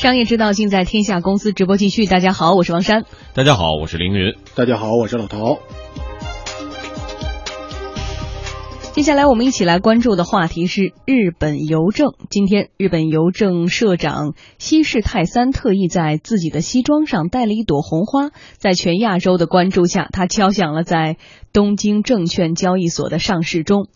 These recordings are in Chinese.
商业之道尽在天下公司直播继续。大家好，我是王珊。大家好，我是凌云。大家好，我是老陶。接下来我们一起来关注的话题是日本邮政。今天，日本邮政社长西市泰三特意在自己的西装上戴了一朵红花，在全亚洲的关注下，他敲响了在东京证券交易所的上市钟。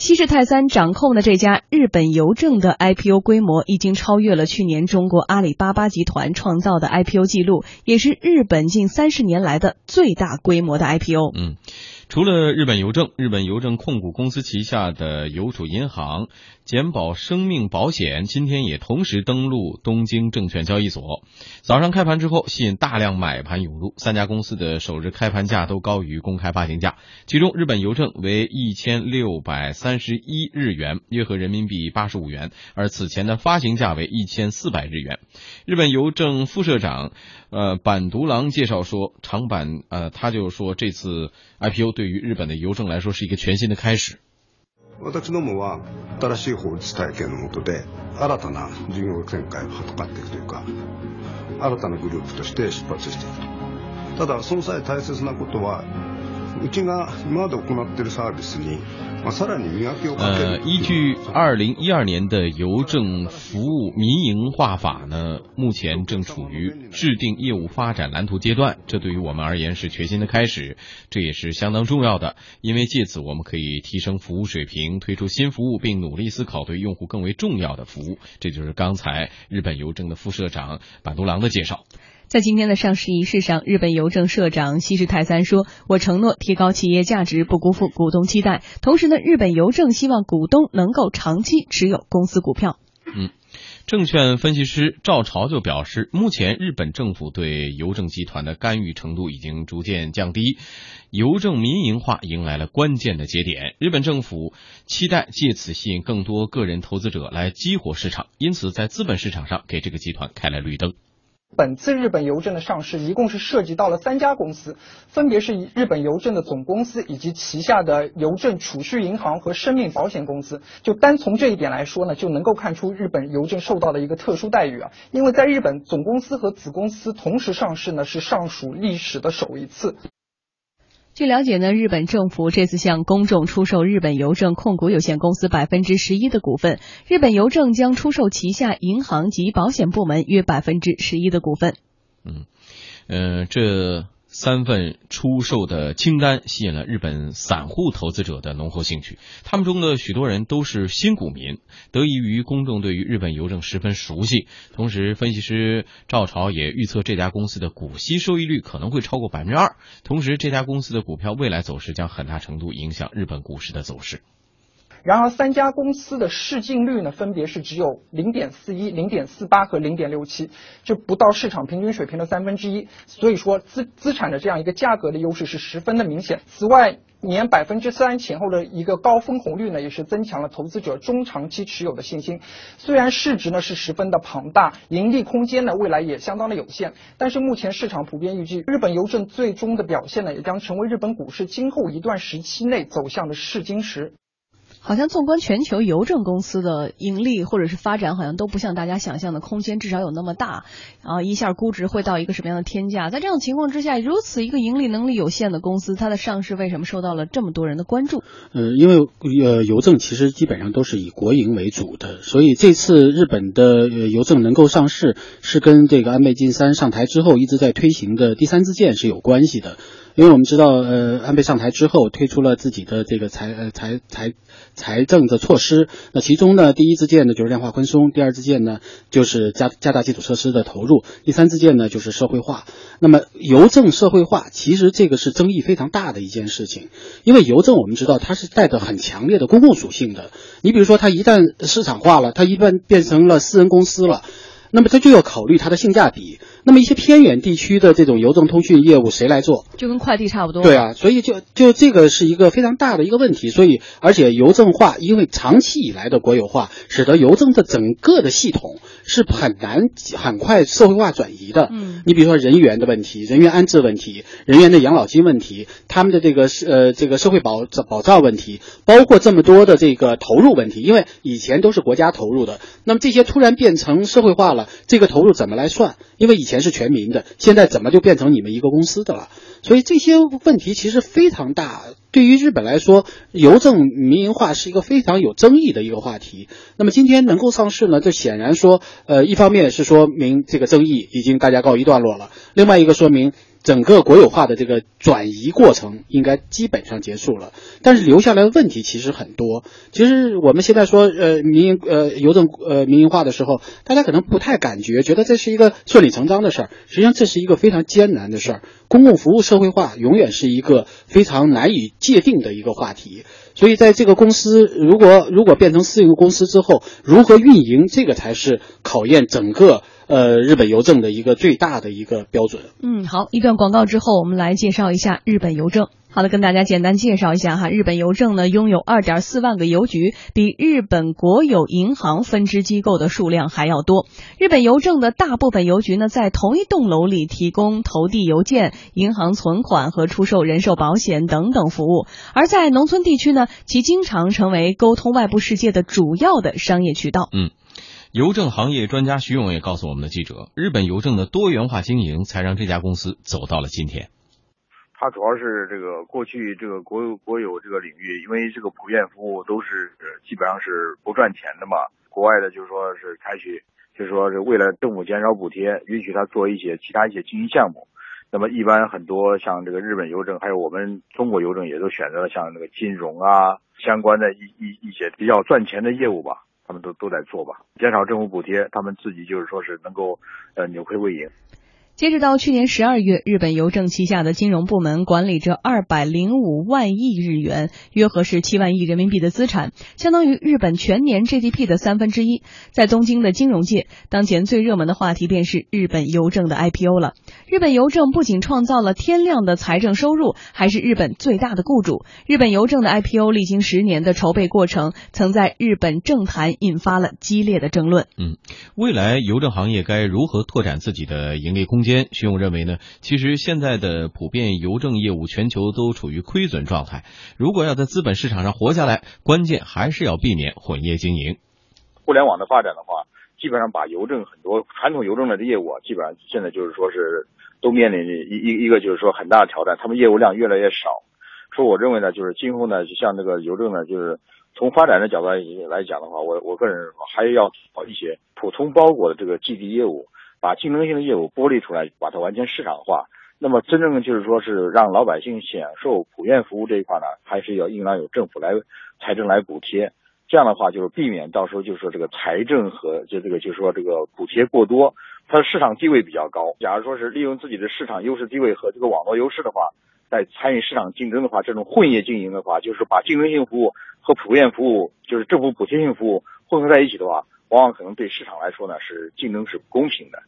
西氏泰三掌控的这家日本邮政的 IPO 规模已经超越了去年中国阿里巴巴集团创造的 IPO 记录，也是日本近三十年来的最大规模的 IPO。嗯。除了日本邮政，日本邮政控股公司旗下的邮储银行、简保生命保险今天也同时登陆东京证券交易所。早上开盘之后，吸引大量买盘涌入，三家公司的首日开盘价都高于公开发行价。其中，日本邮政为一千六百三十一日元，约合人民币八十五元，而此前的发行价为一千四百日元。日本邮政副社长，呃，板独郎介绍说，长板，呃，他就说这次 IPO 对于日本的邮政来说是一个全新的开始。私どもは新しい法律体系のもとで新たな事業展開を図っていくというか新たなグループとして出発していくと。ただその際大切なことはうちが今まで行っているサービスに呃，依据二零一二年的邮政服务民营化法呢，目前正处于制定业务发展蓝图阶段。这对于我们而言是全新的开始，这也是相当重要的，因为借此我们可以提升服务水平，推出新服务，并努力思考对用户更为重要的服务。这就是刚才日本邮政的副社长板独郎的介绍。 在今天的上市仪式上，日本邮政社长西市泰三说：“我承诺提高企业价值，不辜负股东期待。同时呢，日本邮政希望股东能够长期持有公司股票。”嗯，证券分析师赵朝就表示，目前日本政府对邮政集团的干预程度已经逐渐降低，邮政民营化迎来了关键的节点。日本政府期待借此吸引更多个人投资者来激活市场，因此在资本市场上给这个集团开了绿灯。本次日本邮政的上市，一共是涉及到了三家公司，分别是日本邮政的总公司以及旗下的邮政储蓄银行和生命保险公司。就单从这一点来说呢，就能够看出日本邮政受到的一个特殊待遇啊，因为在日本总公司和子公司同时上市呢，是上属历史的首一次。据了解呢，日本政府这次向公众出售日本邮政控股有限公司百分之十一的股份，日本邮政将出售旗下银行及保险部门约百分之十一的股份。嗯，呃，这。三份出售的清单吸引了日本散户投资者的浓厚兴趣，他们中的许多人都是新股民，得益于公众对于日本邮政十分熟悉。同时，分析师赵朝也预测这家公司的股息收益率可能会超过百分之二，同时这家公司的股票未来走势将很大程度影响日本股市的走势。然而，三家公司的市净率呢，分别是只有零点四一、零点四八和零点六七，就不到市场平均水平的三分之一。所以说，资资产的这样一个价格的优势是十分的明显。此外，年百分之三前后的一个高分红率呢，也是增强了投资者中长期持有的信心。虽然市值呢是十分的庞大，盈利空间呢未来也相当的有限，但是目前市场普遍预计，日本邮政最终的表现呢，也将成为日本股市今后一段时期内走向的试金石。好像纵观全球邮政公司的盈利或者是发展，好像都不像大家想象的空间至少有那么大，啊，一下估值会到一个什么样的天价？在这样情况之下，如此一个盈利能力有限的公司，它的上市为什么受到了这么多人的关注？呃，因为呃邮政其实基本上都是以国营为主的，所以这次日本的呃邮政能够上市，是跟这个安倍晋三上台之后一直在推行的第三支箭是有关系的。因为我们知道，呃，安倍上台之后推出了自己的这个财呃财财财政的措施，那其中呢，第一支箭呢就是量化宽松，第二支箭呢就是加加大基础设施的投入，第三支箭呢就是社会化。那么邮政社会化，其实这个是争议非常大的一件事情，因为邮政我们知道它是带着很强烈的公共属性的。你比如说，它一旦市场化了，它一旦变成了私人公司了。那么他就要考虑它的性价比。那么一些偏远地区的这种邮政通讯业务谁来做？就跟快递差不多。对啊，所以就就这个是一个非常大的一个问题。所以而且邮政化，因为长期以来的国有化，使得邮政的整个的系统。是很难很快社会化转移的。嗯，你比如说人员的问题、人员安置问题、人员的养老金问题、他们的这个呃这个社会保保障问题，包括这么多的这个投入问题，因为以前都是国家投入的，那么这些突然变成社会化了，这个投入怎么来算？因为以前是全民的，现在怎么就变成你们一个公司的了？所以这些问题其实非常大。对于日本来说，邮政民营化是一个非常有争议的一个话题。那么今天能够上市呢，这显然说，呃，一方面是说明这个争议已经大家告一段落了，另外一个说明。整个国有化的这个转移过程应该基本上结束了，但是留下来的问题其实很多。其实我们现在说，呃，民营呃邮政呃民营化的时候，大家可能不太感觉，觉得这是一个顺理成章的事儿。实际上，这是一个非常艰难的事儿。公共服务社会化永远是一个非常难以界定的一个话题。所以，在这个公司如果如果变成私营公司之后，如何运营，这个才是考验整个。呃，日本邮政的一个最大的一个标准。嗯，好，一段广告之后，我们来介绍一下日本邮政。好的，跟大家简单介绍一下哈，日本邮政呢拥有二点四万个邮局，比日本国有银行分支机构的数量还要多。日本邮政的大部分邮局呢，在同一栋楼里提供投递邮件、银行存款和出售人寿保险等等服务，而在农村地区呢，其经常成为沟通外部世界的主要的商业渠道。嗯。邮政行业专家徐勇也告诉我们的记者，日本邮政的多元化经营才让这家公司走到了今天。它主要是这个过去这个国有国有这个领域，因为这个普遍服务都是基本上是不赚钱的嘛。国外的就是说是采取，就是说是为了政府减少补贴，允许他做一些其他一些经营项目。那么一般很多像这个日本邮政，还有我们中国邮政，也都选择了像那个金融啊相关的一一一些比较赚钱的业务吧。他们都都在做吧，减少政府补贴，他们自己就是说是能够呃扭亏为盈。截止到去年十二月，日本邮政旗下的金融部门管理着二百零五万亿日元，约合是七万亿人民币的资产，相当于日本全年 GDP 的三分之一。在东京的金融界，当前最热门的话题便是日本邮政的 IPO 了。日本邮政不仅创造了天量的财政收入，还是日本最大的雇主。日本邮政的 IPO 历经十年的筹备过程，曾在日本政坛引发了激烈的争论。嗯，未来邮政行业该如何拓展自己的盈利空间？徐勇认为呢，其实现在的普遍邮政业务全球都处于亏损状态。如果要在资本市场上活下来，关键还是要避免混业经营。互联网的发展的话，基本上把邮政很多传统邮政类的业务啊，基本上现在就是说是都面临一一一个就是说很大的挑战，他们业务量越来越少。说我认为呢，就是今后呢，就像这个邮政呢，就是从发展的角度来讲的话，我我个人还要搞一些普通包裹的这个寄递业务。把竞争性的业务剥离出来，把它完全市场化。那么，真正的就是说是让老百姓享受普遍服务这一块呢，还是要应当有政府来财政来补贴。这样的话，就是避免到时候就是说这个财政和就这个就是说这个补贴过多，它的市场地位比较高。假如说是利用自己的市场优势地位和这个网络优势的话，在参与市场竞争的话，这种混业经营的话，就是把竞争性服务和普遍服务，就是政府补贴性服务混合在一起的话。往往可能对市场来说呢，是竞争是不公平的。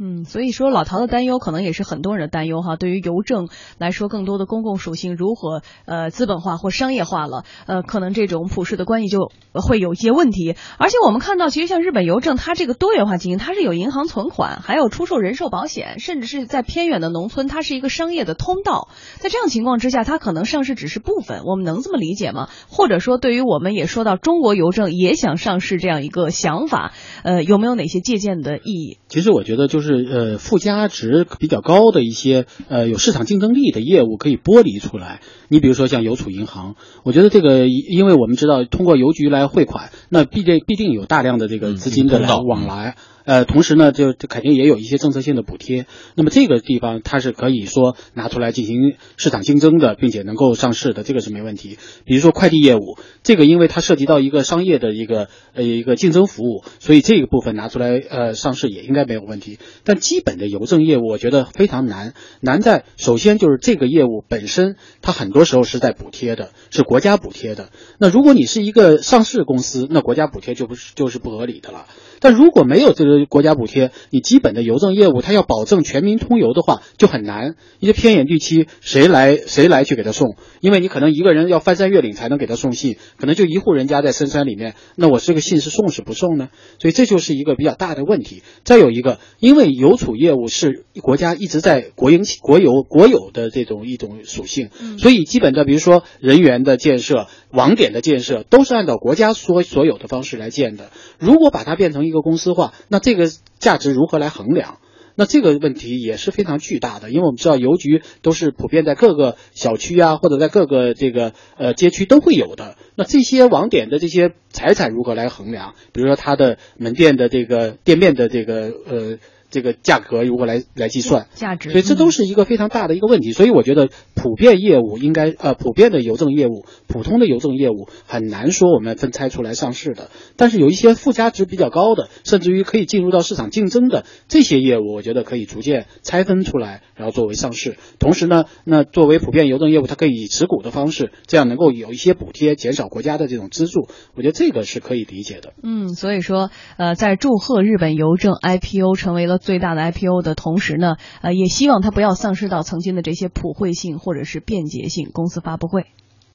嗯，所以说老陶的担忧可能也是很多人的担忧哈。对于邮政来说，更多的公共属性如何呃资本化或商业化了，呃，可能这种普世的关系就会有一些问题。而且我们看到，其实像日本邮政，它这个多元化经营，它是有银行存款，还有出售人寿保险，甚至是在偏远的农村，它是一个商业的通道。在这样情况之下，它可能上市只是部分，我们能这么理解吗？或者说，对于我们也说到中国邮政也想上市这样一个想法，呃，有没有哪些借鉴的意义？其实我觉得就是。是呃附加值比较高的一些呃有市场竞争力的业务可以剥离出来。你比如说像邮储银行，我觉得这个因为我们知道通过邮局来汇款，那必定必定有大量的这个资金的来往来。呃，同时呢，就肯定也有一些政策性的补贴。那么这个地方它是可以说拿出来进行市场竞争的，并且能够上市的，这个是没问题。比如说快递业务，这个因为它涉及到一个商业的一个呃一个竞争服务，所以这个部分拿出来呃上市也应该没有问题。但基本的邮政业务，我觉得非常难。难在首先就是这个业务本身，它很多时候是在补贴的，是国家补贴的。那如果你是一个上市公司，那国家补贴就不是就是不合理的了。但如果没有这个国家补贴，你基本的邮政业务，它要保证全民通邮的话，就很难。一些偏远地区，谁来谁来去给他送？因为你可能一个人要翻山越岭才能给他送信，可能就一户人家在深山里面，那我这个信是送是不送呢？所以这就是一个比较大的问题。再有一个，因为邮储业务是国家一直在国营国有国有的这种一种属性，所以基本的，比如说人员的建设、网点的建设，都是按照国家所所有的方式来建的。如果把它变成一个公司化，那这个价值如何来衡量？那这个问题也是非常巨大的，因为我们知道邮局都是普遍在各个小区啊，或者在各个这个呃街区都会有的。那这些网点的这些财产如何来衡量？比如说它的门店的这个店面的这个呃。这个价格如何来来计算价值？所以这都是一个非常大的一个问题。所以我觉得普遍业务应该呃普遍的邮政业务，普通的邮政业务很难说我们分拆出来上市的。但是有一些附加值比较高的，甚至于可以进入到市场竞争的这些业务，我觉得可以逐渐拆分出来，然后作为上市。同时呢，那作为普遍邮政业务，它可以以持股的方式，这样能够有一些补贴，减少国家的这种资助。我觉得这个是可以理解的。嗯，所以说呃，在祝贺日本邮政 IPO 成为了。最大的 IPO 的同时呢，呃，也希望它不要丧失到曾经的这些普惠性或者是便捷性。公司发布会。